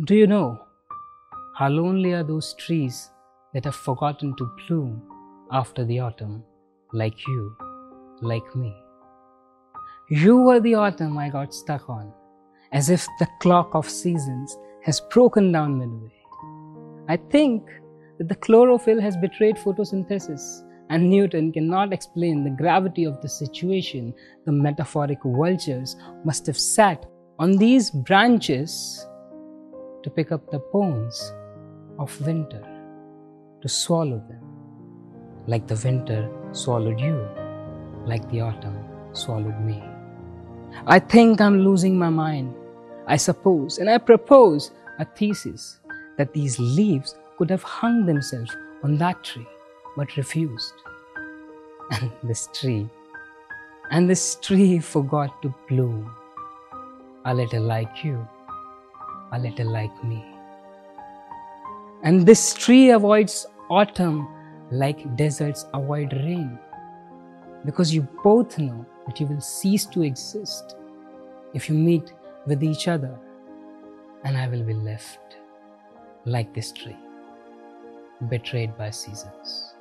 Do you know how lonely are those trees that have forgotten to bloom after the autumn, like you, like me? You were the autumn I got stuck on, as if the clock of seasons has broken down midway. I think that the chlorophyll has betrayed photosynthesis, and Newton cannot explain the gravity of the situation. The metaphoric vultures must have sat on these branches to pick up the bones of winter, to swallow them, like the winter swallowed you, like the autumn swallowed me. I think I'm losing my mind. I suppose, and I propose a thesis that these leaves could have hung themselves on that tree, but refused. And this tree, and this tree forgot to bloom, a little like you, a little like me. And this tree avoids autumn like deserts avoid rain, because you both know that you will cease to exist if you meet with each other, and I will be left like this tree, betrayed by seasons.